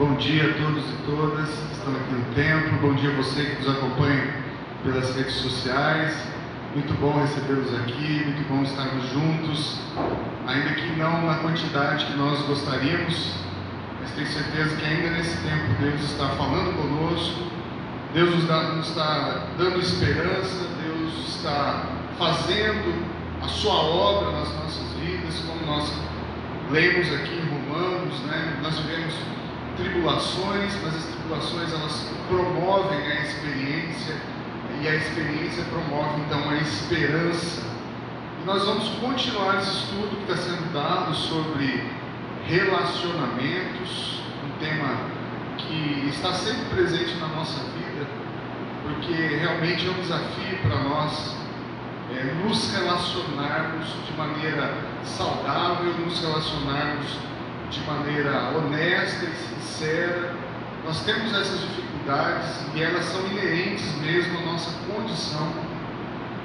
Bom dia a todos e todas que estão aqui no templo. Bom dia a você que nos acompanha pelas redes sociais. Muito bom recebê-los aqui, muito bom estarmos juntos, ainda que não na quantidade que nós gostaríamos, mas tenho certeza que ainda nesse tempo Deus está falando conosco, Deus nos, dá, nos está dando esperança, Deus está fazendo a sua obra nas nossas vidas, como nós lemos aqui em Romanos, né? nós vivemos tribulações, mas as tribulações elas promovem a experiência e a experiência promove então a esperança. E nós vamos continuar esse estudo que está sendo dado sobre relacionamentos, um tema que está sempre presente na nossa vida, porque realmente é um desafio para nós é, nos relacionarmos de maneira saudável, nos relacionarmos de maneira honesta e sincera. Nós temos essas dificuldades e elas são inerentes mesmo à nossa condição,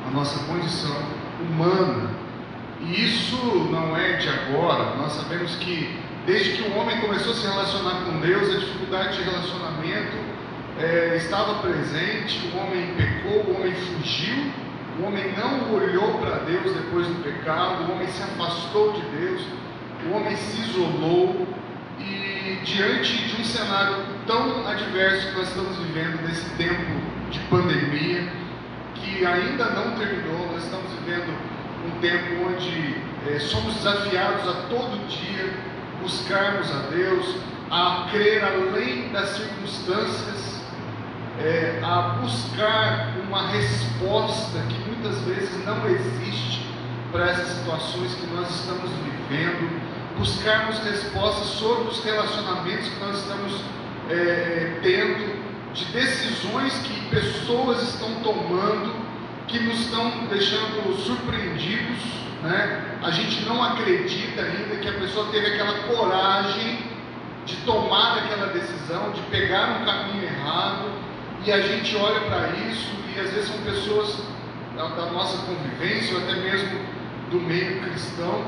à nossa condição humana. E isso não é de agora. Nós sabemos que desde que o homem começou a se relacionar com Deus, a dificuldade de relacionamento é, estava presente. O homem pecou, o homem fugiu, o homem não olhou para Deus depois do pecado, o homem se afastou de Deus o homem se isolou e diante de um cenário tão adverso que nós estamos vivendo nesse tempo de pandemia, que ainda não terminou, nós estamos vivendo um tempo onde é, somos desafiados a todo dia buscarmos a Deus, a crer além das circunstâncias, é, a buscar uma resposta que muitas vezes não existe para essas situações que nós estamos vivendo buscarmos respostas sobre os relacionamentos que nós estamos é, tendo, de decisões que pessoas estão tomando, que nos estão deixando surpreendidos. Né? A gente não acredita ainda que a pessoa teve aquela coragem de tomar aquela decisão, de pegar um caminho errado, e a gente olha para isso, e às vezes são pessoas da, da nossa convivência, ou até mesmo do meio cristão,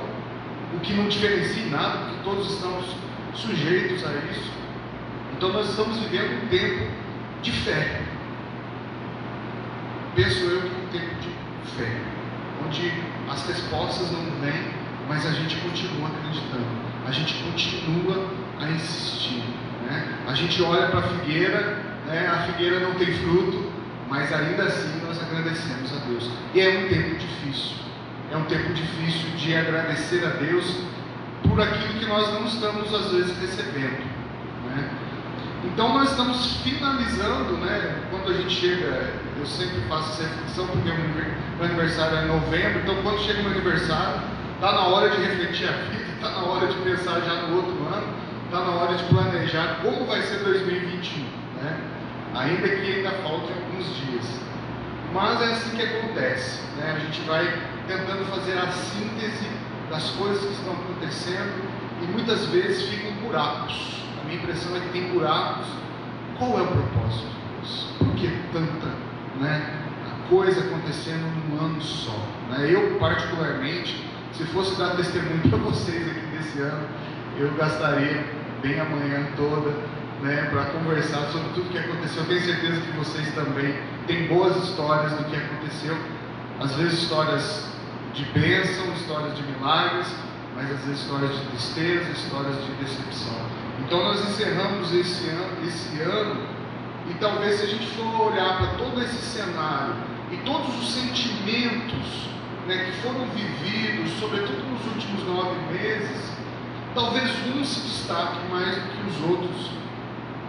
o que não diferencia em nada, porque todos estamos sujeitos a isso. Então nós estamos vivendo um tempo de fé. Penso eu que é um tempo de fé, onde as respostas não vêm, mas a gente continua acreditando, a gente continua a insistir. Né? A gente olha para a figueira, né? a figueira não tem fruto, mas ainda assim nós agradecemos a Deus. E é um tempo difícil é um tempo difícil de agradecer a Deus por aquilo que nós não estamos às vezes recebendo. Né? Então nós estamos finalizando, né? Quando a gente chega, eu sempre faço essa reflexão porque meu aniversário é em novembro, então quando chega o meu aniversário, está na hora de refletir a vida, está na hora de pensar já no outro ano, está na hora de planejar como vai ser 2021, né? Ainda que ainda faltem alguns dias. Mas é assim que acontece, né? A gente vai tentando fazer a síntese das coisas que estão acontecendo e muitas vezes ficam buracos. A minha impressão é que tem buracos. Qual é o propósito de Deus? Por que tanta né, coisa acontecendo num ano só? Né? Eu, particularmente, se fosse dar testemunho para vocês aqui desse ano, eu gastaria bem a manhã toda né, para conversar sobre tudo que aconteceu. Eu tenho certeza que vocês também têm boas histórias do que aconteceu. Às vezes histórias de bênção, histórias de milagres, mas vezes histórias de tristeza, histórias de decepção. Então nós encerramos esse ano, esse ano e talvez se a gente for olhar para todo esse cenário e todos os sentimentos né, que foram vividos, sobretudo nos últimos nove meses, talvez um se destaque mais do que os outros,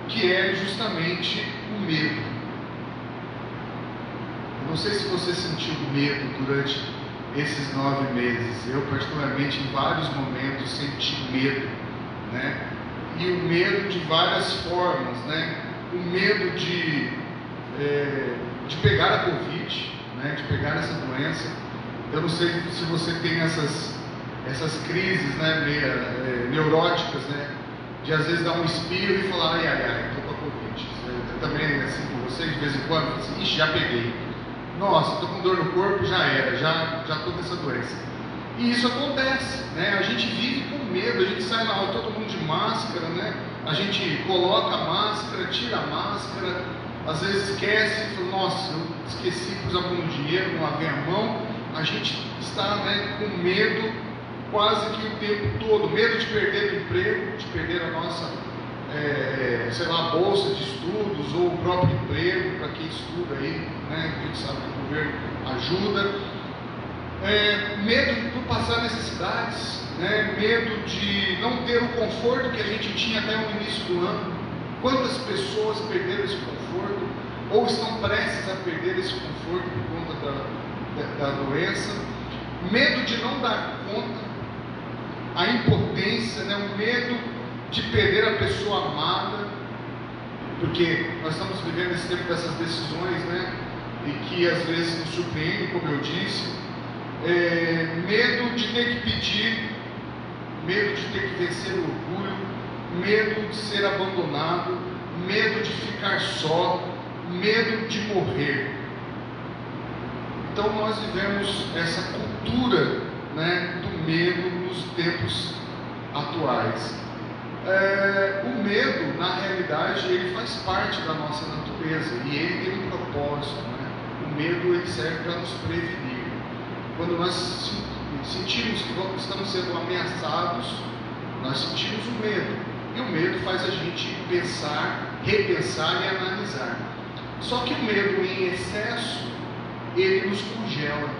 que é justamente o medo. Não sei se você sentiu medo durante esses nove meses. Eu, particularmente, em vários momentos senti medo, né? E o medo de várias formas, né? O medo de, é, de pegar a Covid, né? De pegar essa doença. Eu não sei se você tem essas, essas crises, né? Meia, é, neuróticas, né? De às vezes dar um espirro e falar, ai, ai, ai, estou com a Covid. Eu, também, assim, com vocês, de vez em quando, assim, ixi, já peguei nossa, estou com dor no corpo, já era, já estou com essa doença. E isso acontece, né? A gente vive com medo, a gente sai na rua todo mundo de máscara, né? A gente coloca a máscara, tira a máscara, às vezes esquece fala, nossa, eu esqueci, pus a mão no dinheiro, não lavei a mão. A gente está né, com medo quase que o tempo todo, medo de perder o emprego, de perder a nossa, é, é sei lá, bolsa de estudos ou o próprio emprego para quem estuda aí, né? A gente sabe que o governo ajuda. É, medo por passar necessidades, né? medo de não ter o conforto que a gente tinha até o início do ano. Quantas pessoas perderam esse conforto ou estão prestes a perder esse conforto por conta da, da, da doença? Medo de não dar conta, a impotência, né? o medo de perder a pessoa amada, porque nós estamos vivendo esse tempo dessas decisões, né? E que às vezes nos surpreendem, como eu disse. É, medo de ter que pedir, medo de ter que vencer o orgulho, medo de ser abandonado, medo de ficar só, medo de morrer. Então nós vivemos essa cultura né, do medo nos tempos atuais. É, o medo, na realidade, ele faz parte da nossa natureza e ele tem um propósito. Né? O medo ele serve para nos prevenir. Quando nós sentimos que estamos sendo ameaçados, nós sentimos o medo. E o medo faz a gente pensar, repensar e analisar. Só que o medo em excesso, ele nos congela,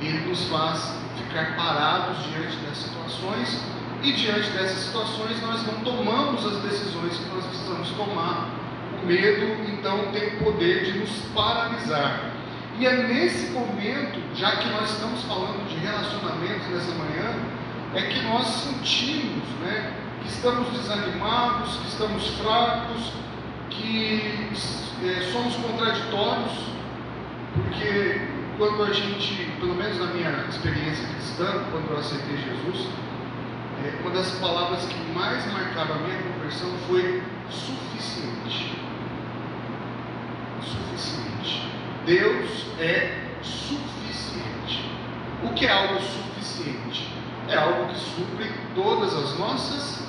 ele nos faz ficar parados diante das situações e diante dessas situações nós não tomamos as decisões que nós precisamos tomar. O medo então tem o poder de nos paralisar. E é nesse momento, já que nós estamos falando de relacionamentos nessa manhã, é que nós sentimos né, que estamos desanimados, que estamos fracos, que é, somos contraditórios, porque quando a gente, pelo menos na minha experiência cristã, quando eu aceitei Jesus, uma das palavras que mais marcaram a minha conversão foi suficiente. Suficiente. Deus é suficiente. O que é algo suficiente? É algo que supre todas as nossas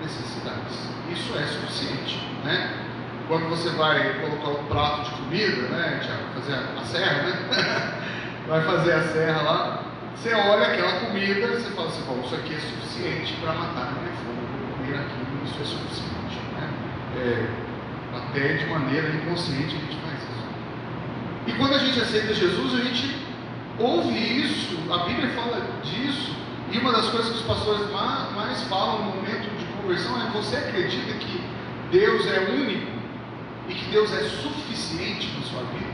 necessidades. Isso é suficiente, né? Quando você vai colocar um prato de comida, né, Tiago, fazer a serra, né? vai fazer a serra lá, você olha aquela comida e você fala assim, bom, isso aqui é suficiente para matar minha fome, vou comer aquilo, isso é suficiente. Né? É, até de maneira inconsciente a gente faz isso. E quando a gente aceita Jesus, a gente ouve isso, a Bíblia fala disso, e uma das coisas que os pastores mais falam no momento de conversão é você acredita que Deus é único e que Deus é suficiente na sua vida?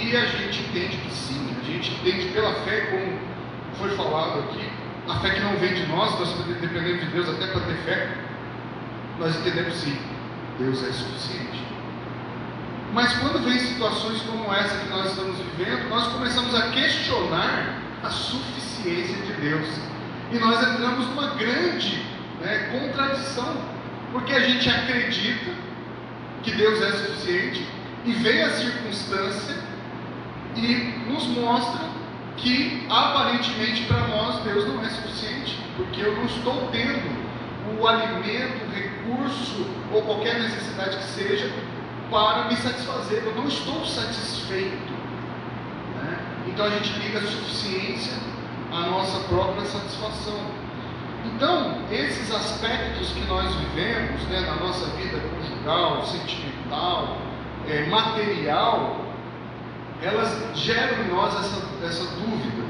E a gente entende que sim, a gente entende pela fé, como foi falado aqui, a fé que não vem de nós, nós dependemos de Deus até para ter fé, nós entendemos sim, Deus é suficiente. Mas quando vem situações como essa que nós estamos vivendo, nós começamos a questionar a suficiência de Deus. E nós entramos numa grande né, contradição, porque a gente acredita que Deus é suficiente, e vem a circunstância e nos mostra que aparentemente para nós Deus não é suficiente, porque eu não estou tendo o alimento, o recurso ou qualquer necessidade que seja para me satisfazer, eu não estou satisfeito. Né? Então a gente liga a suficiência à nossa própria satisfação. Então, esses aspectos que nós vivemos né, na nossa vida conjugal, sentimental, é, material, elas geram em nós essa, essa dúvida.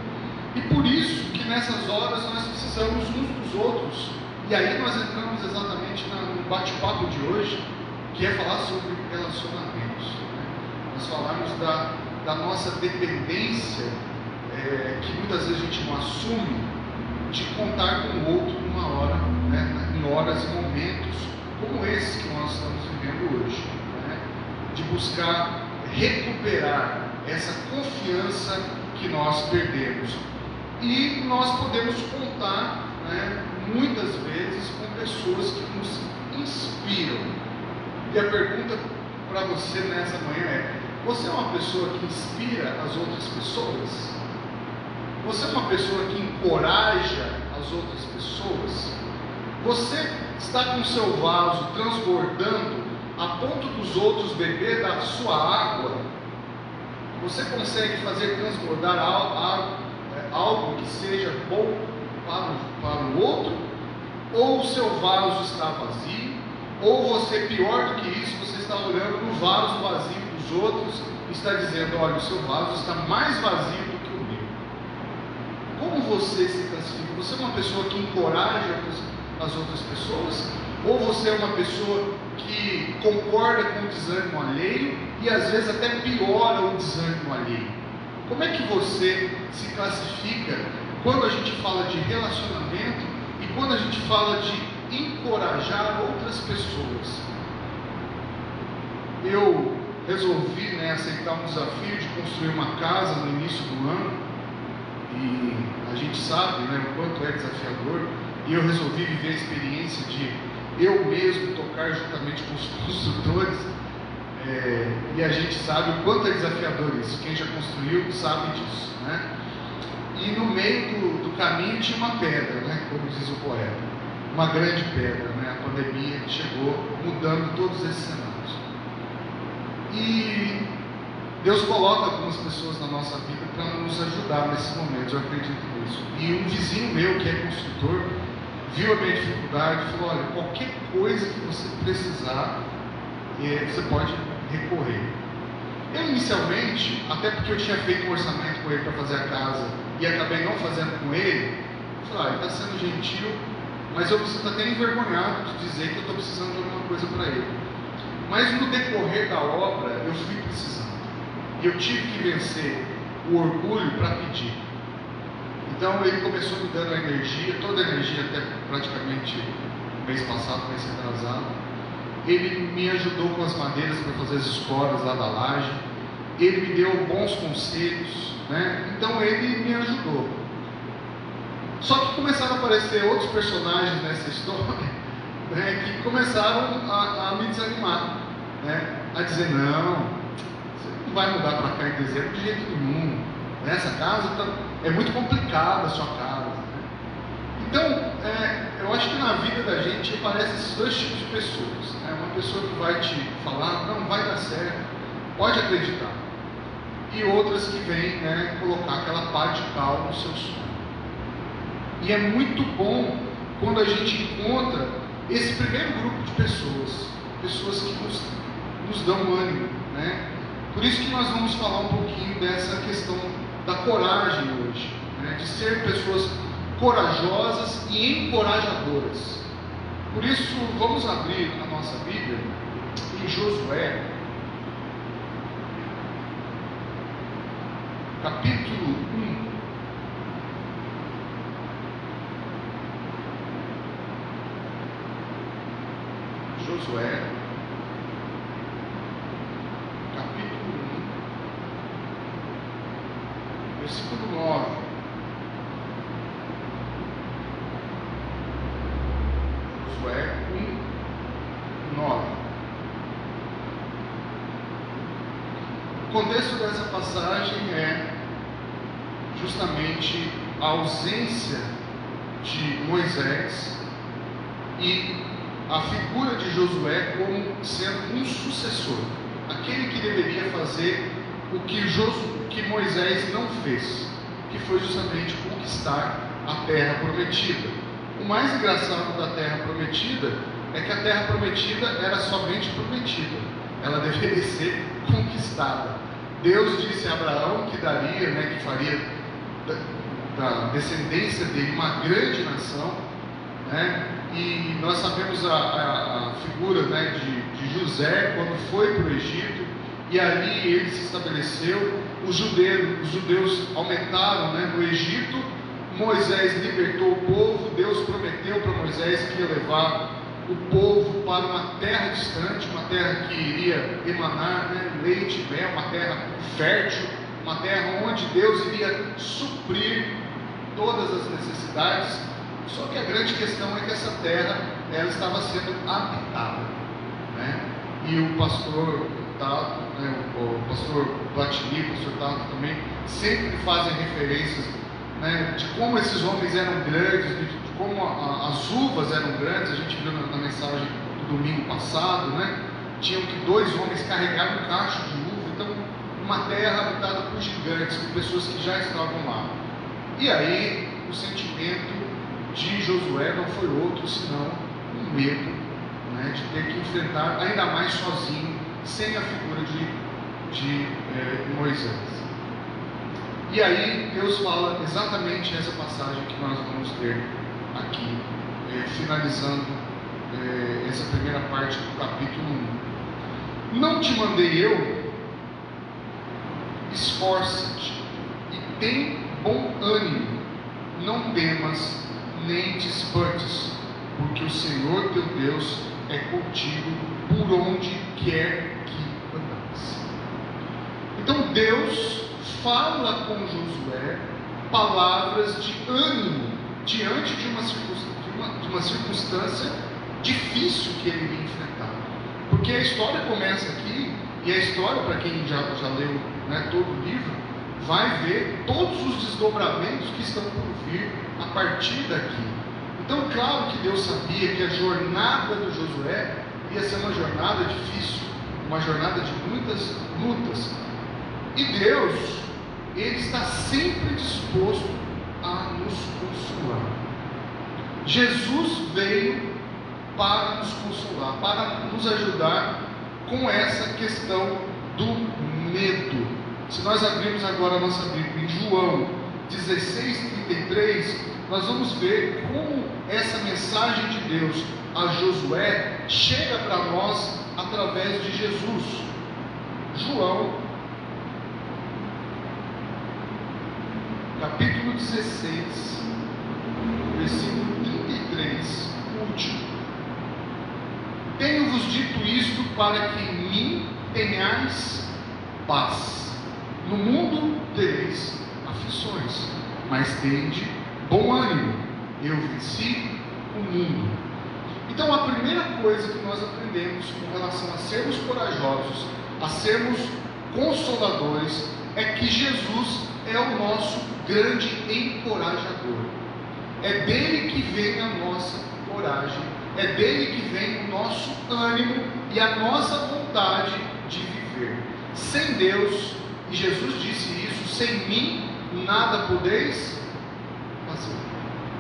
E por isso que nessas horas nós precisamos uns dos outros. E aí nós entramos exatamente no bate-papo de hoje, que é falar sobre relacionamentos. Né? Nós falarmos da, da nossa dependência, é, que muitas vezes a gente não assume, de contar com o outro numa hora, né? em horas e momentos como esse que nós estamos vivendo hoje. Né? De buscar recuperar essa confiança que nós perdemos. E nós podemos contar, né, muitas vezes, com pessoas que nos inspiram. E a pergunta para você nessa manhã é: você é uma pessoa que inspira as outras pessoas? Você é uma pessoa que encoraja as outras pessoas? Você está com seu vaso transbordando a ponto dos outros beber da sua água, você consegue fazer transbordar é, algo que seja bom para o, para o outro? Ou o seu vaso está vazio? Ou você, pior do que isso, você está olhando no vaso vazio dos outros e está dizendo: olha, o seu vaso está mais vazio do que o meu. Como você se classifica? Você é uma pessoa que encoraja as outras pessoas? Ou você é uma pessoa que concorda com o desânimo alheio e às vezes até piora o desânimo alheio? Como é que você se classifica quando a gente fala de relacionamento e quando a gente fala de encorajar outras pessoas? Eu resolvi né, aceitar um desafio de construir uma casa no início do ano e a gente sabe né, o quanto é desafiador e eu resolvi viver a experiência de eu mesmo tocar juntamente com os construtores. É, e a gente sabe o quanto é desafiador isso. Quem já construiu sabe disso. Né? E no meio do, do caminho tinha uma pedra, né? como diz o poeta. Uma grande pedra, né? a pandemia chegou mudando todos esses cenários. E Deus coloca algumas pessoas na nossa vida para nos ajudar nesses momentos, eu acredito nisso. E um vizinho meu que é construtor, viu a minha dificuldade falou: olha, qualquer coisa que você precisar, é, você pode recorrer. Eu, inicialmente, até porque eu tinha feito um orçamento com ele para fazer a casa e acabei não fazendo com ele, falei: ah, ele está sendo gentil, mas eu preciso até envergonhado de dizer que eu estou precisando de alguma coisa para ele. Mas no decorrer da obra, eu fui precisando. E eu tive que vencer o orgulho para pedir. Então ele começou me dando a energia, toda a energia até praticamente mês passado, mês atrasado. Ele me ajudou com as madeiras para fazer as escolas lá da laje. Ele me deu bons conselhos, né? Então ele me ajudou. Só que começaram a aparecer outros personagens nessa história né, que começaram a, a me desanimar, né? A dizer não, você não vai mudar para cá em dezembro de jeito nenhum. Essa casa está é muito complicada a sua casa. Né? Então, é, eu acho que na vida da gente aparecem dois tipos de pessoas. Né? Uma pessoa que vai te falar, não, vai dar certo, pode acreditar. E outras que vêm né, colocar aquela pá de cal no seu sonho. E é muito bom quando a gente encontra esse primeiro grupo de pessoas, pessoas que nos, nos dão ânimo. Né? Por isso que nós vamos falar um pouquinho dessa questão da coragem hoje, né? de ser pessoas corajosas e encorajadoras. Por isso, vamos abrir a nossa Bíblia em Josué, capítulo 1. Josué, versículo 9. Josué 1, 9. O contexto dessa passagem é justamente a ausência de Moisés e a figura de Josué como sendo um sucessor, aquele que deveria fazer o que, Josué, que Moisés não fez, que foi justamente conquistar a terra prometida. O mais engraçado da terra prometida é que a terra prometida era somente prometida, ela deveria ser conquistada. Deus disse a Abraão que daria, né, que faria da, da descendência dele uma grande nação, né, e nós sabemos a, a, a figura né, de, de José quando foi para o Egito e ali ele se estabeleceu. Os judeus, os judeus aumentaram né, no Egito. Moisés libertou o povo. Deus prometeu para Moisés que ia levar o povo para uma terra distante, uma terra que iria emanar né, leite e mel, uma terra fértil, uma terra onde Deus iria suprir todas as necessidades. Só que a grande questão é que essa terra ela estava sendo habitada. Né? E o pastor Tato, né, o, pastor Platini, o pastor Tato também, sempre fazem referências né, de como esses homens eram grandes, de, como a, as uvas eram grandes, a gente viu na, na, mensagem do domingo passado, né? Tinham que dois homens carregar um cacho de uva, então uma terra habitada por gigantes, por pessoas que já estavam lá. E aí o sentimento de Josué não foi outro senão um medo né, de ter que enfrentar, ainda mais sozinho, sem a figura de, de é, Moisés. E aí Deus fala exatamente essa passagem que nós vamos ler aqui, é, finalizando é, essa primeira parte do capítulo 1. Não te mandei eu, esforça-te e tem bom ânimo, não temas nem te espantes, porque o Senhor teu Deus é contigo por onde quer que andares. Então Deus fala com Josué palavras de ânimo diante de uma, de uma, de uma circunstância difícil que ele iria enfrentar. Porque a história começa aqui, e a história, para quem já, já leu né, todo o livro, vai ver todos os desdobramentos que estão por vir a partir daqui. Então, claro que Deus sabia que a jornada do Josué ia ser uma jornada difícil, uma jornada de muitas lutas. E Deus, Ele está sempre disposto a nos consolar. Jesus veio para nos consolar, para nos ajudar com essa questão do medo. Se nós abrirmos agora a nossa Bíblia em João 16, 33, nós vamos ver como essa mensagem de Deus a Josué chega para nós através de Jesus. João, capítulo 16, versículo 33, último. Tenho-vos dito isto para que em mim tenhais paz. No mundo tereis aflições, mas tende bom ânimo. Eu venci o mundo. Então, a primeira coisa que nós aprendemos com relação a sermos corajosos, a sermos consoladores, é que Jesus é o nosso grande encorajador. É dele que vem a nossa coragem, é dele que vem o nosso ânimo e a nossa vontade de viver. Sem Deus, e Jesus disse isso, sem mim nada podeis fazer.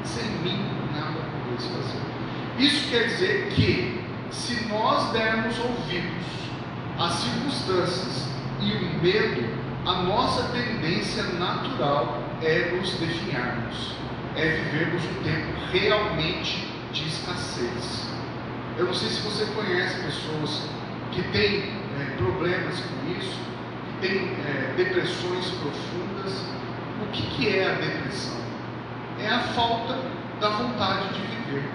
Sem mim nada podeis fazer. Isso quer dizer que, se nós dermos ouvidos às circunstâncias e o medo, a nossa tendência natural é nos definharmos, é vivermos um tempo realmente de escassez. Eu não sei se você conhece pessoas que têm é, problemas com isso, que têm é, depressões profundas. O que, que é a depressão? É a falta da vontade de viver.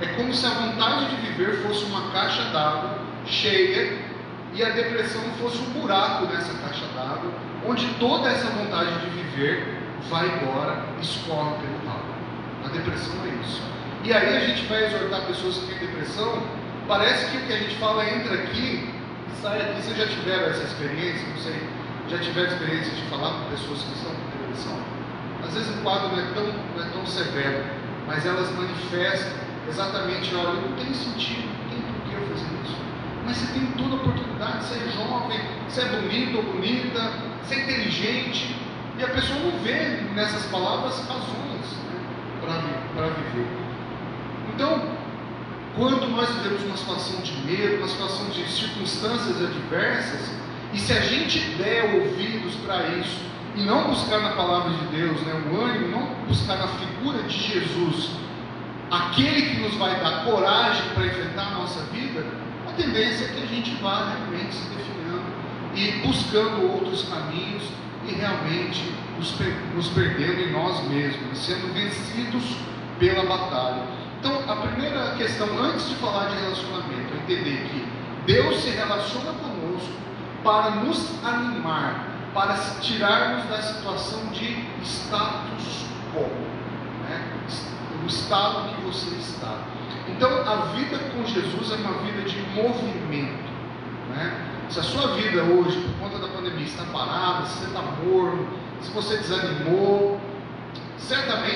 É como se a vontade de viver fosse uma caixa d'água cheia e a depressão fosse um buraco nessa caixa d'água, onde toda essa vontade de viver vai embora, escorre pelo. A depressão é isso. E aí a gente vai exortar pessoas que têm depressão, parece que o que a gente fala entra aqui e sai aqui. Vocês já tiveram essa experiência? Não sei, já tiveram experiência de falar com pessoas que estão com depressão? Às vezes o quadro não é tão, não é tão severo, mas elas manifestam exatamente, olha, não tem sentido, não tem por que eu fazer isso. Mas você tem toda a oportunidade, você é jovem, você é bonito ou bonita, você é inteligente, e a pessoa não vê nessas palavras razões para viver. Então, quando nós vivemos uma situação de medo, uma situação de circunstâncias adversas, e se a gente der ouvidos para isso, e não buscar na palavra de Deus né, o ânimo, não buscar na figura de Jesus, aquele que nos vai dar coragem para enfrentar a nossa vida, a tendência é que a gente vá realmente se definindo e buscando outros caminhos e realmente nos, nos perdendo em nós mesmos, sendo vencidos pela batalha. Então, a primeira questão, antes de falar de relacionamento, é entender que Deus se relaciona conosco para nos animar, para tirarmos da situação de status quo, né? o estado que você está. Então, a vida com Jesus é uma vida de movimento. Né? Se a sua vida hoje, por conta da pandemia, está parada, se você está morno, se você desanimou,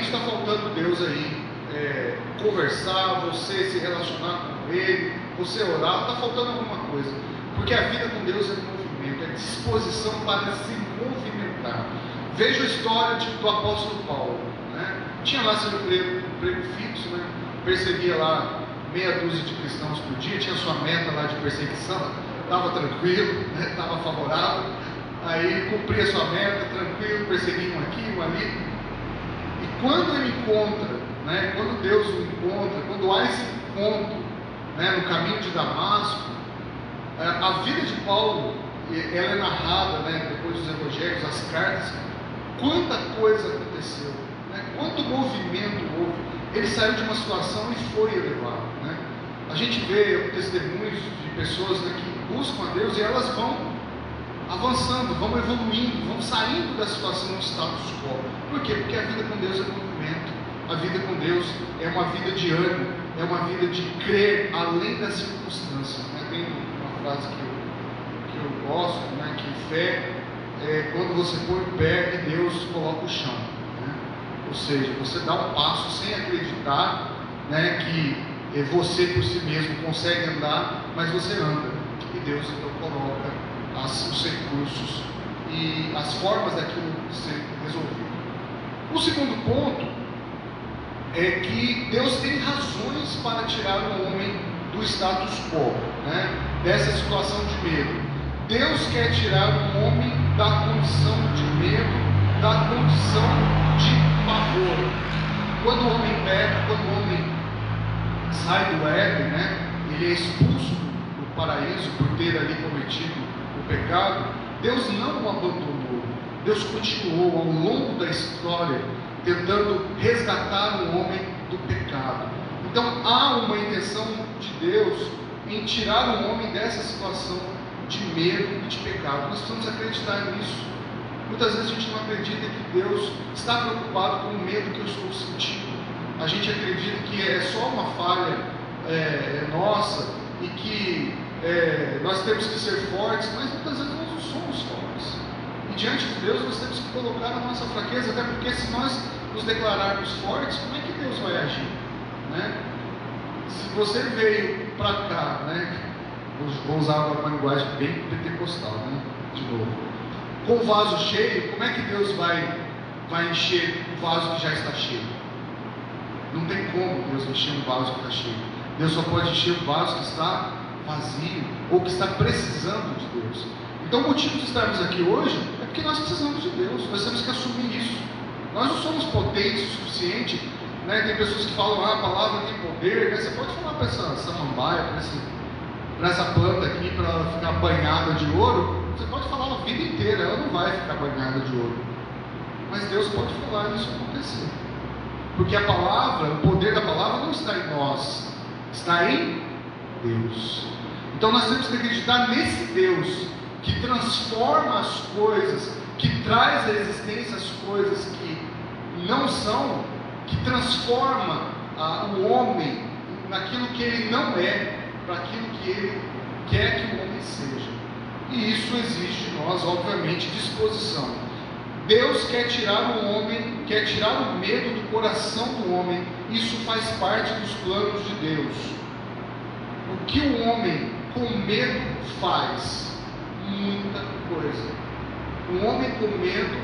está faltando Deus aí é, conversar, você se relacionar com Ele, você orar, está faltando alguma coisa. Porque a vida com Deus é movimento, é disposição para se movimentar. Veja a história de, do apóstolo Paulo. Né? Tinha lá seu emprego, emprego fixo, né? perseguia lá meia dúzia de cristãos por dia, tinha sua meta lá de perseguição, estava tranquilo, estava né? favorável, aí cumpria sua meta, tranquilo, perseguia um aqui, um ali. E quando ele encontra, né, quando Deus o encontra, quando há esse encontro né, no caminho de Damasco, é, a vida de Paulo ela é narrada né, depois dos evangelhos, as cartas, quanta coisa aconteceu, né, quanto movimento houve. Ele saiu de uma situação e foi elevado. Né? A gente vê testemunhos de pessoas né, que buscam a Deus e elas vão avançando, vão evoluindo, vão saindo da situação do status quo. Por quê? Porque a vida com Deus é movimento. A vida com Deus é uma vida de ânimo, é uma vida de crer além das circunstâncias. Né? Tem uma frase que eu, que eu gosto, né? que fé é quando você põe o pé e Deus coloca o chão. Né? Ou seja, você dá um passo sem acreditar né, que você por si mesmo consegue andar, mas você anda. E Deus então os recursos e as formas daquilo ser resolvido. O segundo ponto é que Deus tem razões para tirar o homem do status quo, né? dessa situação de medo. Deus quer tirar o homem da condição de medo, da condição de pavor. Quando o homem peca, quando o homem sai do Éden, né? ele é expulso do paraíso por ter ali cometido pecado, Deus não o abandonou. Deus continuou ao longo da história tentando resgatar o homem do pecado. Então há uma intenção de Deus em tirar o homem dessa situação de medo e de pecado. Nós precisamos acreditar nisso. Muitas vezes a gente não acredita que Deus está preocupado com o medo que eu estou sentindo a gente acredita que é só uma falha é, é, nossa e que é, nós temos que ser fortes, mas muitas vezes nós não somos fortes. E diante de Deus nós temos que colocar a nossa fraqueza, até porque se nós nos declararmos fortes, como é que Deus vai agir? Né? Se você veio para cá, né? vou usar uma linguagem bem pentecostal, né? de novo, com o vaso cheio, como é que Deus vai, vai encher o vaso que já está cheio? Não tem como Deus encher um vaso que está cheio. Deus só pode encher o vaso que está vazio ou que está precisando de Deus. Então, o motivo de estarmos aqui hoje é porque nós precisamos de Deus. Nós temos que assumir isso. Nós não somos potentes o suficiente. Né? Tem pessoas que falam, ah, a palavra tem poder. Né? Você pode falar para essa samambaia, para essa planta aqui, para ela ficar banhada de ouro. Você pode falar a vida inteira, ela não vai ficar banhada de ouro. Mas Deus pode falar isso acontecer. Porque a palavra, o poder da palavra não está em nós, está em Deus. Então nós temos que acreditar nesse Deus que transforma as coisas, que traz à existência as coisas que não são, que transforma ah, o homem naquilo que ele não é, para aquilo que ele quer que o homem seja. E isso exige de nós, obviamente, disposição. Deus quer tirar o homem, quer tirar o medo do coração do homem. Isso faz parte dos planos de Deus. O que o homem com medo faz? Muita coisa. Um homem com medo,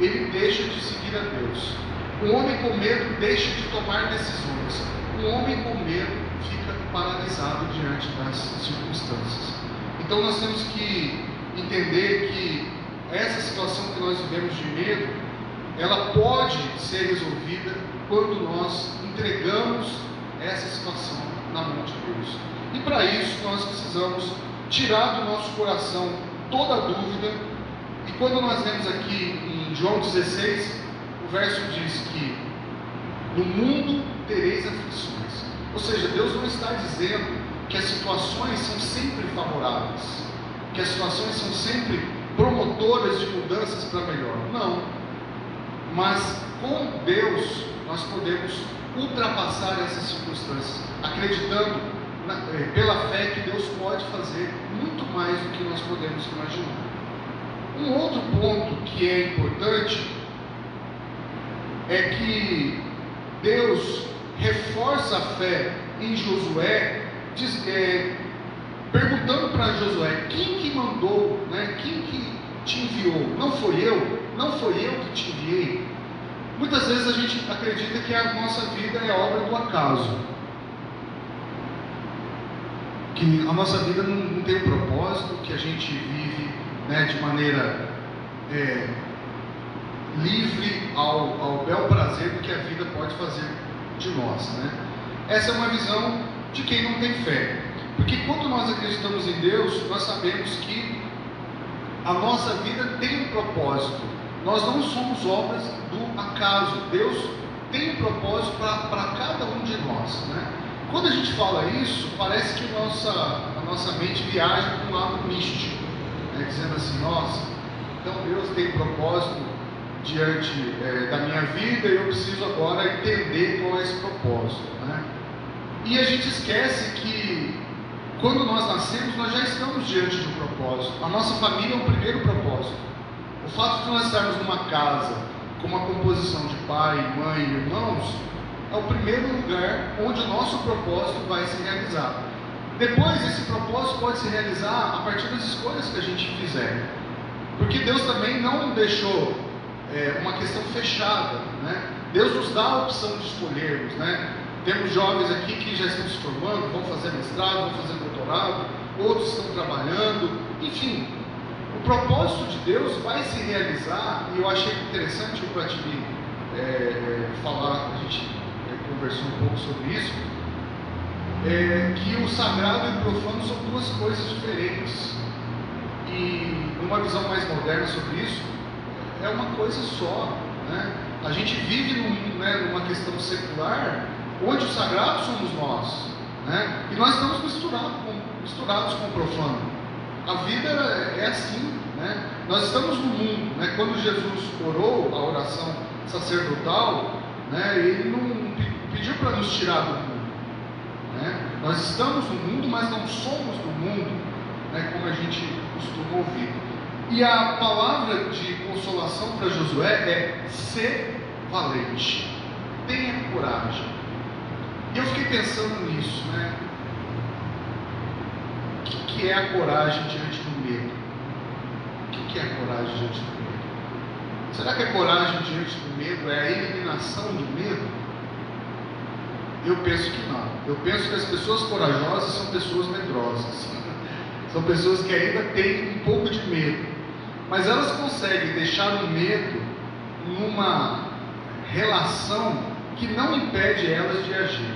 ele deixa de seguir a Deus. Um homem com medo deixa de tomar decisões. Um homem com medo fica paralisado diante das circunstâncias. Então nós temos que entender que essa situação que nós vivemos de medo, ela pode ser resolvida quando nós entregamos essa situação na mão de Deus. E para isso nós precisamos tirar do nosso coração toda dúvida. E quando nós vemos aqui em João 16, o verso diz que no mundo tereis aflições. Ou seja, Deus não está dizendo que as situações são sempre favoráveis, que as situações são sempre promotoras de mudanças para melhor. Não. Mas com Deus nós podemos ultrapassar essas circunstâncias, acreditando na, eh, pela fé que Deus pode fazer muito mais do que nós podemos imaginar. Um outro ponto que é importante é que Deus reforça a fé em Josué, diz, é, perguntando para Josué: quem que mandou, né? quem que te enviou? Não foi eu? Não foi eu que te enviei? Muitas vezes a gente acredita que a nossa vida é obra do acaso. Que a nossa vida não, não tem um propósito, que a gente vive né, de maneira é, livre ao, ao bel prazer do que a vida pode fazer de nós. Né? Essa é uma visão de quem não tem fé. Porque quando nós acreditamos em Deus, nós sabemos que a nossa vida tem um propósito. Nós não somos obras do acaso. Deus tem um propósito para cada um de nós. Né? Quando a gente fala isso, parece que nossa, a nossa mente viaja para um lado místico, né? dizendo assim: nossa, então Deus tem propósito diante é, da minha vida e eu preciso agora entender qual é esse propósito. Né? E a gente esquece que quando nós nascemos, nós já estamos diante de um propósito. A nossa família é o primeiro propósito. O fato de nós estarmos numa casa com uma composição de pai, mãe e irmãos é o primeiro lugar onde o nosso propósito vai se realizar. Depois, esse propósito pode se realizar a partir das escolhas que a gente fizer. Porque Deus também não deixou é, uma questão fechada. Né? Deus nos dá a opção de escolhermos. Né? Temos jovens aqui que já estão se formando, vão fazer mestrado, vão fazer doutorado, outros estão trabalhando, enfim. O propósito de Deus vai se realizar, e eu achei interessante o Platini é, é, falar, a gente conversou um pouco sobre isso, é, que o sagrado e o profano são duas coisas diferentes. E uma visão mais moderna sobre isso, é uma coisa só. Né? A gente vive num, né, numa questão secular onde o sagrado somos nós. Né? E nós estamos misturados com, misturados com o profano. A vida é assim. Né? Nós estamos no mundo. Né? Quando Jesus orou a oração sacerdotal, né, ele não pediu para nos tirar do mundo. Né? Nós estamos no mundo, mas não somos do mundo, né, como a gente costuma ouvir. E a palavra de consolação para Josué é ser valente, tenha coragem. E eu fiquei pensando nisso, né? O que, que é a coragem diante do medo? O que, que é a coragem diante do medo? Será que a coragem diante do medo é a eliminação do medo? Eu penso que não. Eu penso que as pessoas corajosas são pessoas medrosas. São pessoas que ainda têm um pouco de medo. Mas elas conseguem deixar o medo numa relação que não impede elas de agir.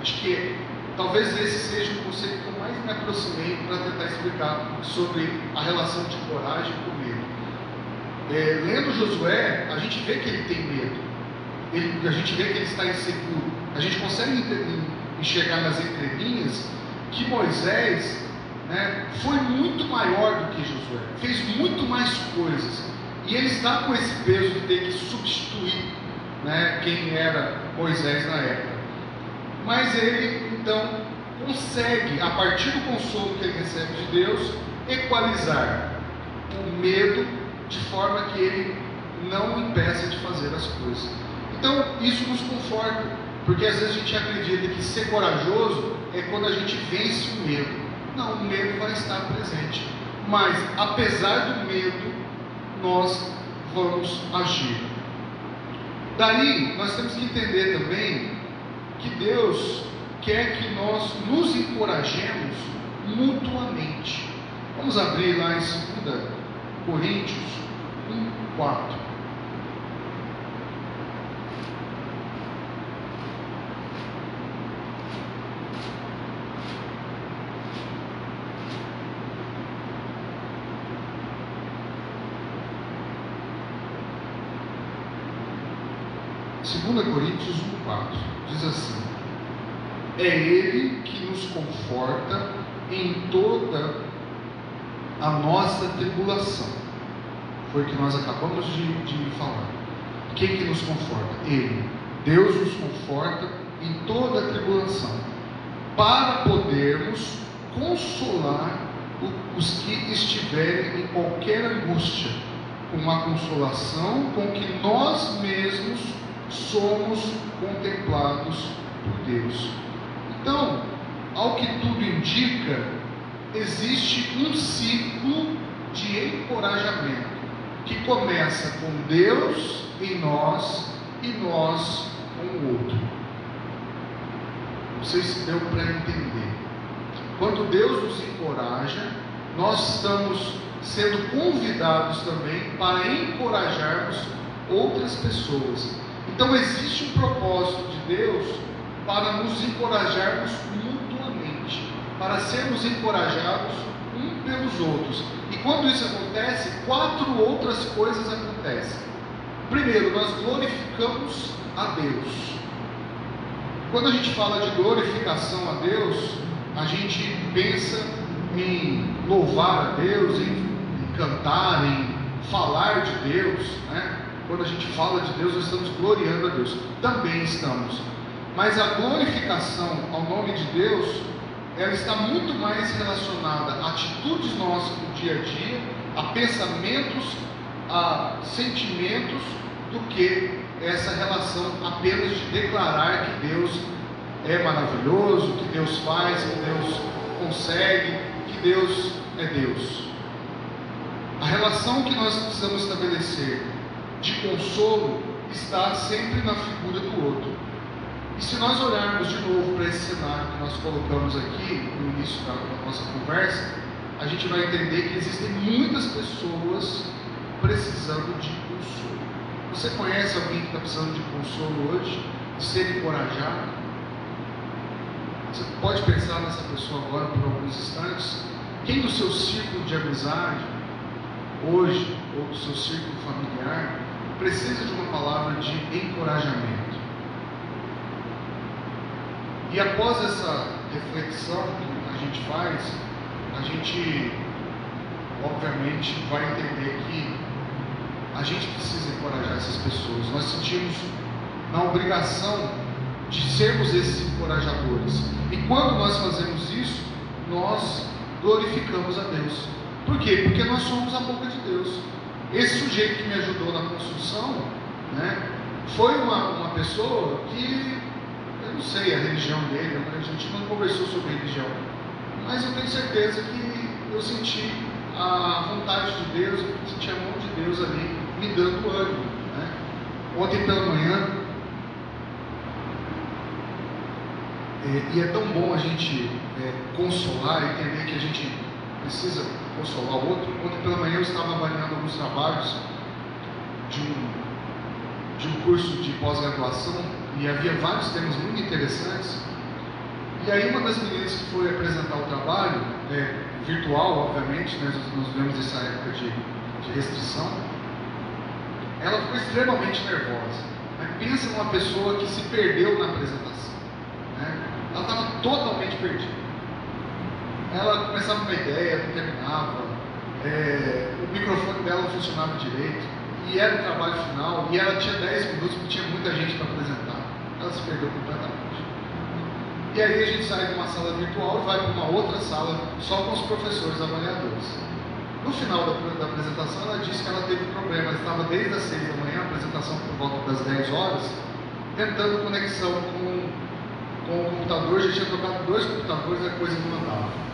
Acho que talvez esse seja o conceito que eu mais me aproximei para tentar explicar sobre a relação de coragem com medo. É, lendo Josué, a gente vê que ele tem medo, ele, a gente vê que ele está inseguro, a gente consegue enxergar nas entrelinhas que Moisés né, foi muito maior do que Josué, fez muito mais coisas, e ele está com esse peso de ter que substituir né, quem era Moisés na época. Mas ele então consegue, a partir do consolo que ele recebe de Deus, equalizar o medo de forma que ele não impeça de fazer as coisas. Então isso nos conforta, porque às vezes a gente acredita que ser corajoso é quando a gente vence o medo. Não, o medo vai estar presente. Mas apesar do medo, nós vamos agir. Daí nós temos que entender também que Deus quer que nós nos encorajemos mutuamente. Vamos abrir lá em 2 Coríntios 1, 4. 2 Coríntios 1,4 diz assim: É Ele que nos conforta em toda a nossa tribulação. Foi o que nós acabamos de, de falar. Quem que nos conforta? Ele. Deus nos conforta em toda a tribulação, para podermos consolar os que estiverem em qualquer angústia, com a consolação com que nós mesmos somos contemplados por Deus. Então, ao que tudo indica, existe um ciclo de encorajamento que começa com Deus em nós e nós com o outro. Não sei se deu para entender. Quando Deus nos encoraja, nós estamos sendo convidados também para encorajarmos outras pessoas. Então existe um propósito de Deus para nos encorajarmos mutuamente, para sermos encorajados um pelos outros. E quando isso acontece, quatro outras coisas acontecem. Primeiro, nós glorificamos a Deus. Quando a gente fala de glorificação a Deus, a gente pensa em louvar a Deus, em, em cantar, em falar de Deus, né? Quando a gente fala de Deus, nós estamos gloriando a Deus. Também estamos. Mas a glorificação ao nome de Deus, ela está muito mais relacionada a atitudes nossas do dia a dia, a pensamentos, a sentimentos, do que essa relação apenas de declarar que Deus é maravilhoso, que Deus faz, que Deus consegue, que Deus é Deus. A relação que nós precisamos estabelecer de consolo está sempre na figura do outro. E se nós olharmos de novo para esse cenário que nós colocamos aqui no início da, nossa conversa, a gente vai entender que existem muitas pessoas precisando de consolo. Você conhece alguém que está precisando de consolo hoje? De ser encorajado? Você pode pensar nessa pessoa agora por alguns instantes? Quem do seu círculo de amizade, hoje, ou do seu círculo familiar, precisa de uma palavra de encorajamento? E após essa reflexão que a gente faz, a gente, obviamente, vai entender que a gente precisa encorajar essas pessoas. Nós sentimos na obrigação de sermos esses encorajadores. E quando nós fazemos isso, nós glorificamos a Deus. Por quê? Porque nós somos a boca de Deus. Esse sujeito que me ajudou na construção, né, foi uma, uma pessoa que, eu não sei a religião dele, a gente não conversou sobre religião, mas eu tenho certeza que eu senti a vontade de Deus, eu senti a mão de Deus ali me dando ânimo. Né? Ontem pela manhã, é, e é tão bom a gente é, consolar, entender que a gente precisa consolar o outro. Ontem pela manhã eu estava avaliando alguns trabalhos de um, de um curso de pós-graduação e havia vários temas muito interessantes. E aí uma das meninas que foi apresentar o trabalho, é, virtual, obviamente, né, nós vivemos essa época de, de restrição, ela ficou extremamente nervosa. Né? Pensa numa pessoa que se perdeu na apresentação. Né? Ela estava totalmente perdida. Ela começava uma ideia, não terminava, é, o microfone dela não funcionava direito, e era o trabalho final, e ela tinha 10 minutos porque tinha muita gente para apresentar. Ela se perdeu completamente. E aí a gente sai de uma sala virtual e vai para uma outra sala só com os professores avaliadores. No final da, da, apresentação, ela disse que ela teve um problema. Ela estava desde as 6 da manhã, a apresentação por volta das 10 horas, tentando conexão com, com o computador. Já tinha trocado dois computadores e a coisa não andava.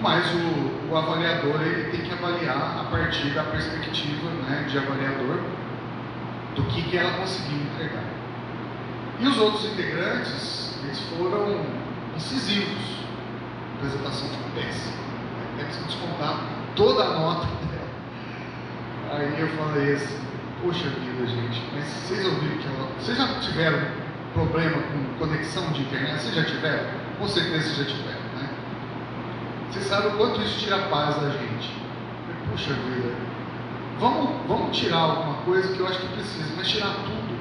Mas o, o, avaliador ele tem que avaliar a partir da perspectiva né, de avaliador do que, que ela conseguiu entregar. E os outros integrantes, eles foram incisivos. A apresentação foi péssima temos que descontar toda a nota dela. Aí eu falei assim, poxa vida, gente, mas vocês ouviram que ela. Vocês já tiveram problema com conexão de internet? Vocês já tiveram? Com certeza vocês já tiveram, Vocês sabem o quanto isso tira paz da gente. Puxa vida, vamos, vamos tirar alguma coisa que eu acho que precisa, mas tirar tudo,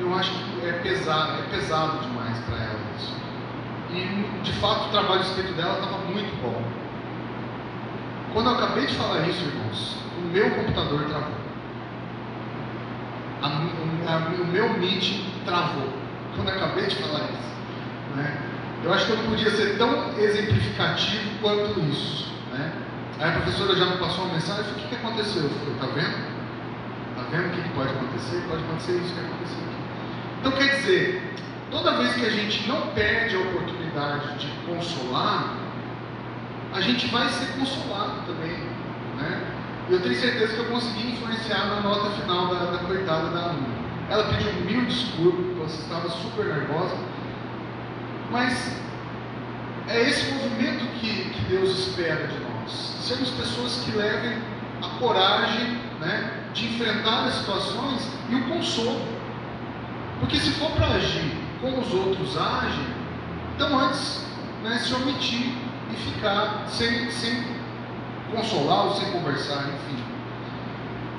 eu acho que é pesado, é pesado demais para ela isso. E de fato o trabalho escrito dela estava muito bom. Quando eu acabei de falar isso, irmãos, o meu computador travou. A, a, o meu Meet travou. Quando eu acabei de falar isso. Né? Eu acho que não podia ser tão exemplificativo quanto isso. Né? Aí a professora já me passou uma mensagem o que, que aconteceu? Eu falei, tá vendo? Tá vendo o que pode acontecer? Pode acontecer isso que aconteceu aqui. Então quer dizer, toda vez que a gente não perde a oportunidade de consolar, a gente vai ser consolado também. Né? Eu tenho certeza que eu consegui influenciar na nota final da, da coitada da aluna. Ela pediu mil desculpas, estava super nervosa, mas é esse movimento que, que Deus espera de nós. Sermos pessoas que levem a coragem né, de enfrentar as situações e o consolo. Porque se for para agir como os outros agem, então antes né, se omitir e ficar sem, sem consolá-los, sem conversar, enfim.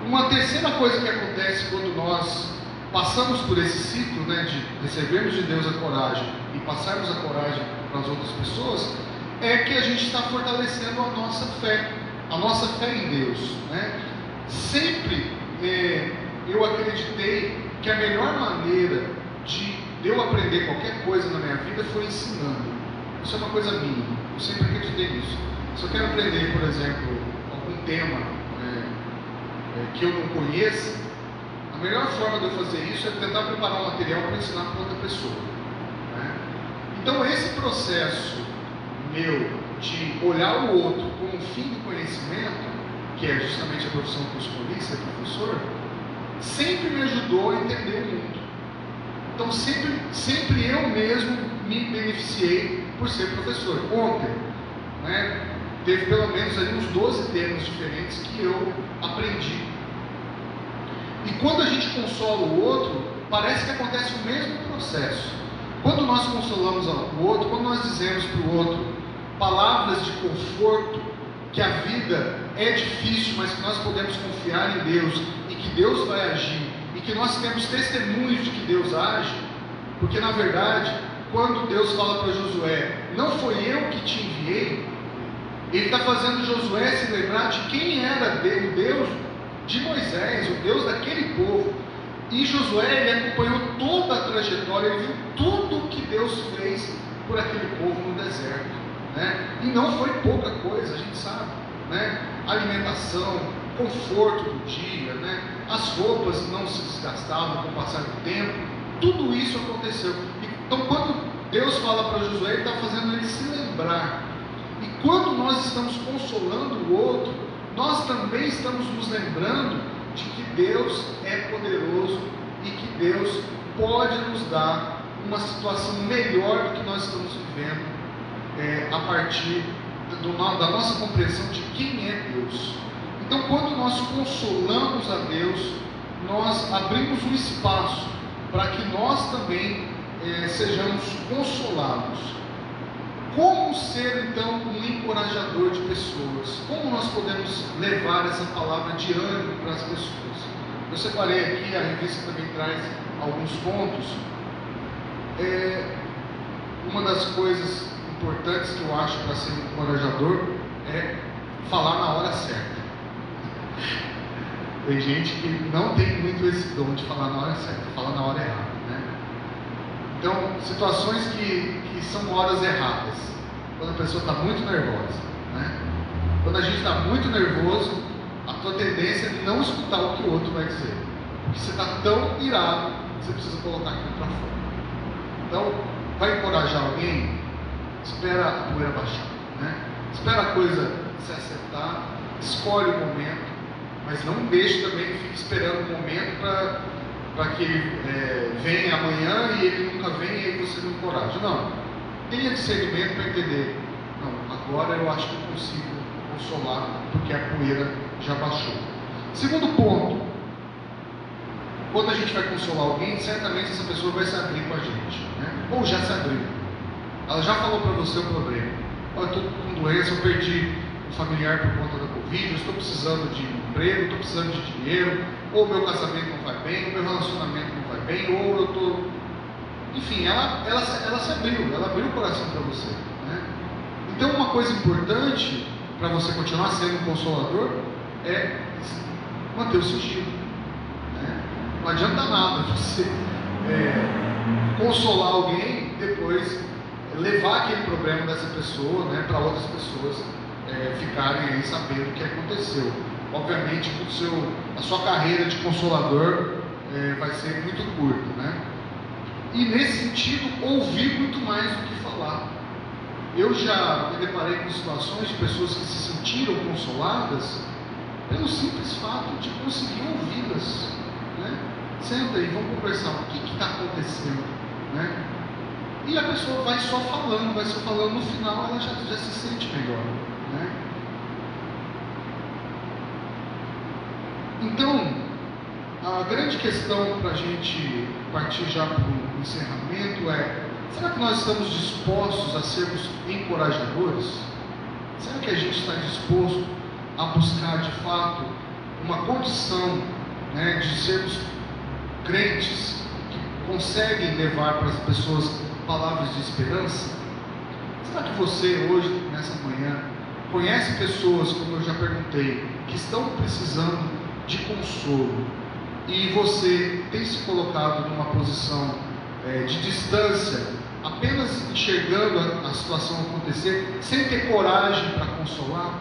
Uma terceira coisa que acontece quando nós passamos por esse ciclo né, de recebermos de Deus a coragem e passarmos a coragem para as outras pessoas, é que a gente está fortalecendo a nossa fé, a nossa fé em Deus. Né? Sempre é, eu acreditei que a melhor maneira de eu aprender qualquer coisa na minha vida foi ensinando. Isso é uma coisa minha, eu sempre acreditei nisso. Se eu quero aprender, por exemplo, algum tema é, é, que eu não conheça, a melhor forma de eu fazer isso é tentar preparar um material para ensinar para outra pessoa. Né? Então, esse processo meu de olhar o outro como um fim do conhecimento, que é justamente a profissão que eu escolhi, ser professor, sempre me ajudou a entender o mundo. Então, sempre, sempre eu mesmo me beneficiei por ser professor. Ontem, né, teve pelo menos ali uns 12 temas diferentes que eu aprendi. E quando a gente consola o outro, parece que acontece o mesmo processo. Quando nós consolamos o outro, quando nós dizemos para o outro palavras de conforto, que a vida é difícil, mas que nós podemos confiar em Deus e que Deus vai agir e que nós temos testemunhos de que Deus age, porque na verdade, quando Deus fala para Josué, não foi eu que te enviei, ele está fazendo Josué se lembrar de quem era o Deus de Moisés, o Deus daquele povo. E Josué ele acompanhou toda a trajetória, ele viu tudo o que Deus fez por aquele povo no deserto. Né? E não foi pouca coisa, a gente sabe. Né? Alimentação, conforto do dia, né? as roupas não se desgastavam com o passar do tempo, tudo isso aconteceu. Então, quando Deus fala para Josué, Ele está fazendo ele se lembrar. E quando nós estamos consolando o outro, nós também estamos nos lembrando de que Deus é poderoso e que Deus pode nos dar uma situação melhor do que nós estamos vivendo é, a partir do, da nossa compreensão de quem é Deus. Então, quando nós consolamos a Deus, nós abrimos um espaço para que nós também é, sejamos consolados. Como ser então um encorajador de pessoas? Como nós podemos levar essa palavra de ânimo para as pessoas? Eu separei aqui, a revista também traz alguns pontos. É, uma das coisas importantes que eu acho para ser um encorajador é falar na hora certa. Tem gente que não tem muito esse dom de falar na hora certa, falar na hora errada. Né? Então, situações que, que são horas erradas, quando a pessoa está muito nervosa. Né? Quando a gente está muito nervoso, a tua tendência é não escutar o que o outro vai dizer. Porque você está tão irado que você precisa colocar aquilo para fora. Então, vai encorajar alguém, espera a poeira baixar. Né? Espera a coisa se acertar, escolhe o momento, mas não deixe também que fique esperando o momento para que ele é, venha amanhã e ele nunca vem e você não encoraja. Não. Tenha discernimento para entender. Não, agora eu acho que eu consigo consolar, porque a poeira já baixou. Segundo ponto, quando a gente vai consolar alguém, certamente essa pessoa vai se abrir com a gente, né? ou já se abriu. Ela já falou para você o problema. Olha, estou com doença, eu perdi um familiar por conta da Covid, eu estou precisando de emprego, estou precisando de dinheiro, ou meu casamento não vai bem, ou meu relacionamento não vai bem, ou eu estou. Enfim, ela, ela, ela se abriu, ela abriu o coração para você. Né? Então, uma coisa importante para você continuar sendo um consolador é manter o sigilo. Né? Não adianta nada você é, consolar alguém depois levar aquele problema dessa pessoa né, para outras pessoas é, ficarem aí sabendo o que aconteceu. Obviamente o seu, a sua carreira de consolador é, vai ser muito curta, né? E nesse sentido, ouvir muito mais do que falar. Eu já me deparei com situações de pessoas que se sentiram consoladas pelo simples fato de conseguir ouvi-las. Né? Senta aí, vamos conversar, o que está acontecendo? Né? E a pessoa vai só falando, vai só falando, no final ela já, já se sente melhor. Né? Então, a grande questão para a gente partir já para o encerramento é: será que nós estamos dispostos a sermos encorajadores? Será que a gente está disposto a buscar de fato uma condição né, de sermos crentes que conseguem levar para as pessoas palavras de esperança? Será que você hoje, nessa manhã, conhece pessoas, como eu já perguntei, que estão precisando de consolo e você tem se colocado numa posição é, de distância, apenas enxergando a, a situação acontecer, sem ter coragem para consolar?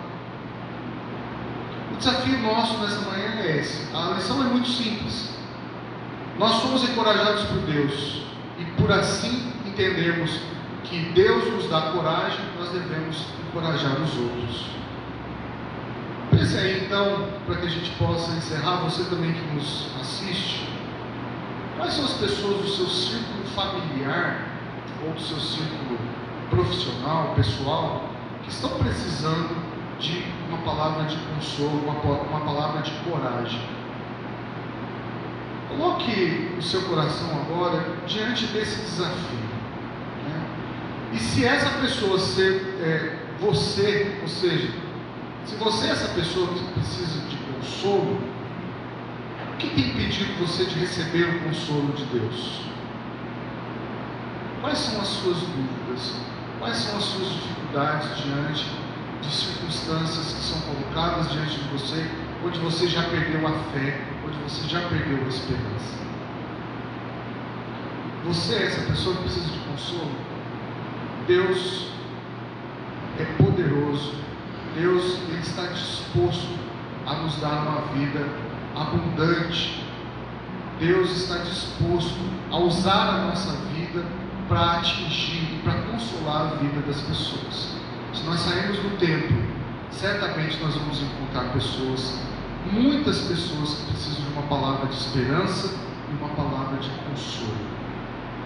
O desafio nosso nessa manhã é esse. A lição é muito simples. Nós somos encorajados por Deus e por assim entendermos que Deus nos dá coragem, nós devemos encorajar os outros. Aí então, para que a gente possa encerrar, você também que nos assiste, quais são as pessoas do seu círculo familiar ou do seu círculo profissional, pessoal, que estão precisando de uma palavra de consolo, uma, uma palavra de coragem. Coloque o seu coração agora diante desse desafio. Né? E se essa pessoa ser é, você, ou seja, se você é essa pessoa que precisa de consolo, o que tem impedido você de receber o consolo de Deus? Quais são as suas dúvidas? Quais são as suas dificuldades diante de circunstâncias que são colocadas diante de você, onde você já perdeu a fé, onde você já perdeu a esperança? Você é essa pessoa que precisa de consolo? Deus é poderoso Deus ele está disposto a nos dar uma vida abundante. Deus está disposto a usar a nossa vida para atingir e para consolar a vida das pessoas. Se nós sairmos do templo, certamente nós vamos encontrar pessoas, muitas pessoas que precisam de uma palavra de esperança e uma palavra de consolo.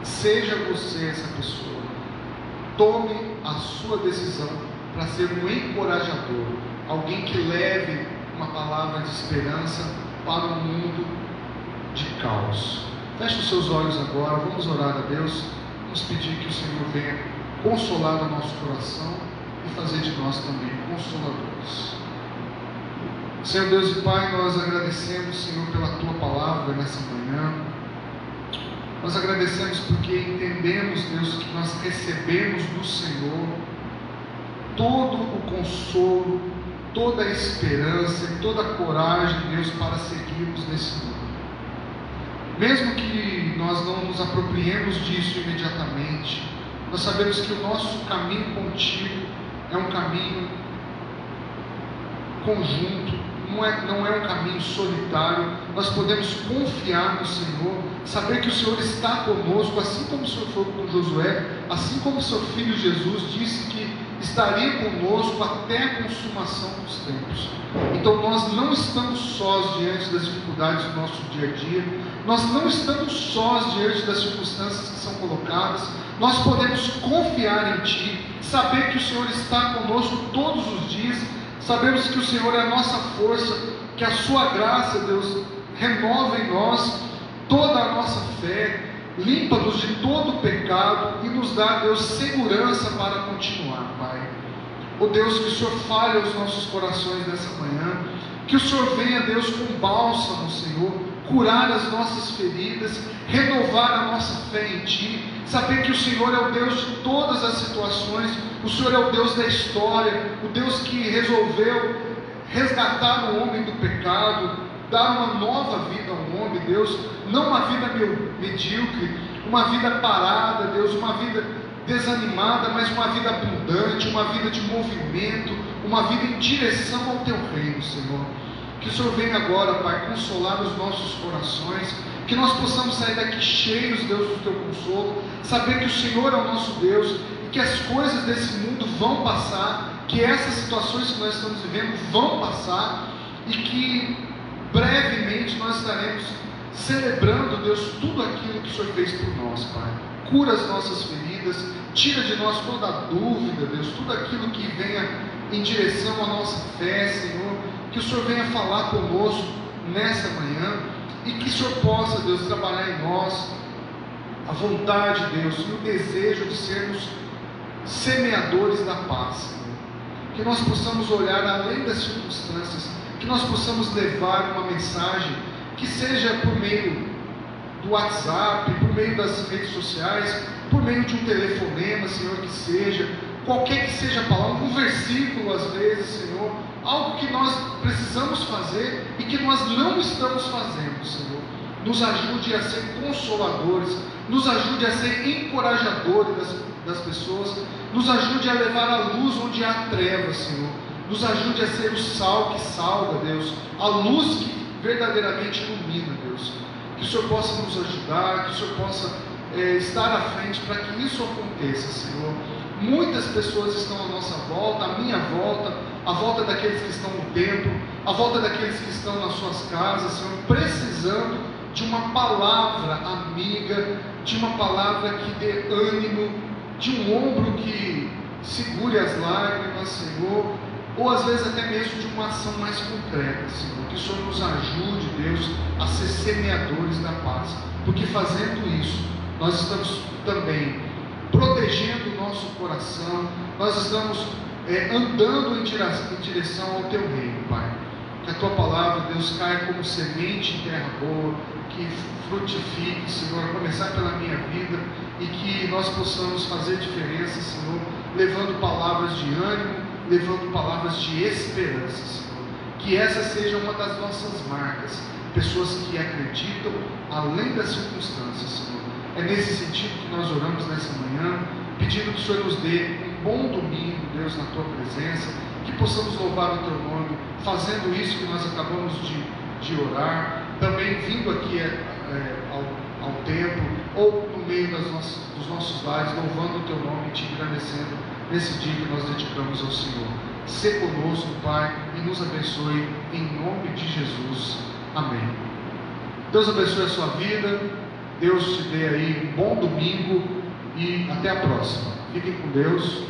Seja você essa pessoa. Tome a sua decisão para ser um encorajador, alguém que leve uma palavra de esperança para um mundo de caos. Feche os seus olhos agora, vamos orar a Deus, vamos pedir que o Senhor venha consolar o nosso coração e fazer de nós também consoladores. Senhor Deus e Pai, nós agradecemos, Senhor, pela tua palavra nessa manhã. Nós agradecemos porque entendemos, Deus, que nós recebemos do Senhor todo o consolo, toda a esperança e toda a coragem, Deus, para seguirmos nesse mundo. Mesmo que nós não nos apropriemos disso imediatamente, nós sabemos que o nosso caminho contigo é um caminho conjunto, não é, não é um caminho solitário. Nós podemos confiar no Senhor, saber que o Senhor está conosco, assim como o Senhor foi com Josué, assim como o seu filho Jesus disse que estaria conosco até a consumação dos tempos. Então nós não estamos sós diante das dificuldades do nosso dia a dia, nós não estamos sós diante das circunstâncias que são colocadas, nós podemos confiar em Ti, saber que o Senhor está conosco todos os dias, sabemos que o Senhor é a nossa força, que a Sua graça, Deus, renova em nós toda a nossa fé, limpa-nos de todo pecado e nos dá, Deus, segurança para continuar, Pai. Oh Deus, que o Senhor fale aos nossos corações nessa manhã, que o Senhor venha, Deus, com bálsamo, Senhor, curar as nossas feridas, renovar a nossa fé em Ti, saber que o Senhor é o Deus de todas as situações, o Senhor é o Deus da história, o Deus que resolveu resgatar o homem do pecado, dar uma nova vida ao homem, Deus, não uma vida medíocre, uma vida parada, Deus, uma vida desanimada, mas uma vida abundante, uma vida de movimento, uma vida em direção ao teu reino, Senhor. Que o Senhor venha agora, Pai, consolar os nossos corações, que nós possamos sair daqui cheios, Deus, do teu consolo, saber que o Senhor é o nosso Deus e que as coisas desse mundo vão passar, que essas situações que nós estamos vivendo vão passar e que brevemente nós estaremos celebrando, Deus, tudo aquilo que o Senhor fez por nós, Pai. Cura as nossas feridas, tira de nós toda dúvida, Deus, tudo aquilo que venha em direção à nossa fé, Senhor. Que o Senhor venha falar conosco nessa manhã e que o Senhor possa, Deus, trabalhar em nós a vontade, Deus, e o desejo de sermos semeadores da paz. Que nós possamos olhar além das circunstâncias, que nós possamos levar uma mensagem que seja por meio do WhatsApp, por meio das redes sociais, por meio de um telefonema, Senhor, que seja, qualquer que seja a palavra, um versículo às vezes, Senhor, algo que nós precisamos fazer e que nós não estamos fazendo, Senhor. Nos ajude a ser consoladores, nos ajude a ser encorajadores das, das pessoas, nos ajude a levar a luz onde há trevas, Senhor. Nos ajude a ser o sal que salga, Deus, a luz que verdadeiramente ilumina, Deus. Que o Senhor possa nos ajudar, que o Senhor possa é, estar à frente para que isso aconteça, Senhor. Muitas pessoas estão à nossa volta, à minha volta, à volta daqueles que estão no templo, à volta daqueles que estão nas suas casas, Senhor, precisando de uma palavra amiga, de uma palavra que dê ânimo, de um ombro que segure as lágrimas, Senhor, ou às vezes até mesmo de uma ação mais concreta, Senhor. Que o Senhor nos ajude, Deus, a ser semeadores da paz, porque fazendo isso, nós estamos também protegendo o nosso coração, nós estamos é, andando em direção, em direção ao Teu reino, Pai. Que a Tua palavra, Deus, caia como semente em terra boa, que frutifique, Senhor, a começar pela minha vida e que nós possamos fazer diferença, Senhor, levando palavras de ânimo, levando palavras de esperança, Senhor. Que essa seja uma das nossas marcas, pessoas que acreditam além das circunstâncias, Senhor. É nesse sentido que nós oramos nessa manhã, pedindo que o Senhor nos dê um bom domingo, Deus, na tua presença, que possamos louvar o teu nome, fazendo isso que nós acabamos de, de orar, também vindo aqui é, é, ao, ao templo, ou no meio das nossas, dos nossos lares, louvando o teu nome e te agradecendo nesse dia que nós dedicamos ao Senhor. Se conosco, Pai, e nos abençoe em nome de Jesus. Amém. Deus abençoe a sua vida. Deus te dê aí um bom domingo e até a próxima. Fiquem com Deus.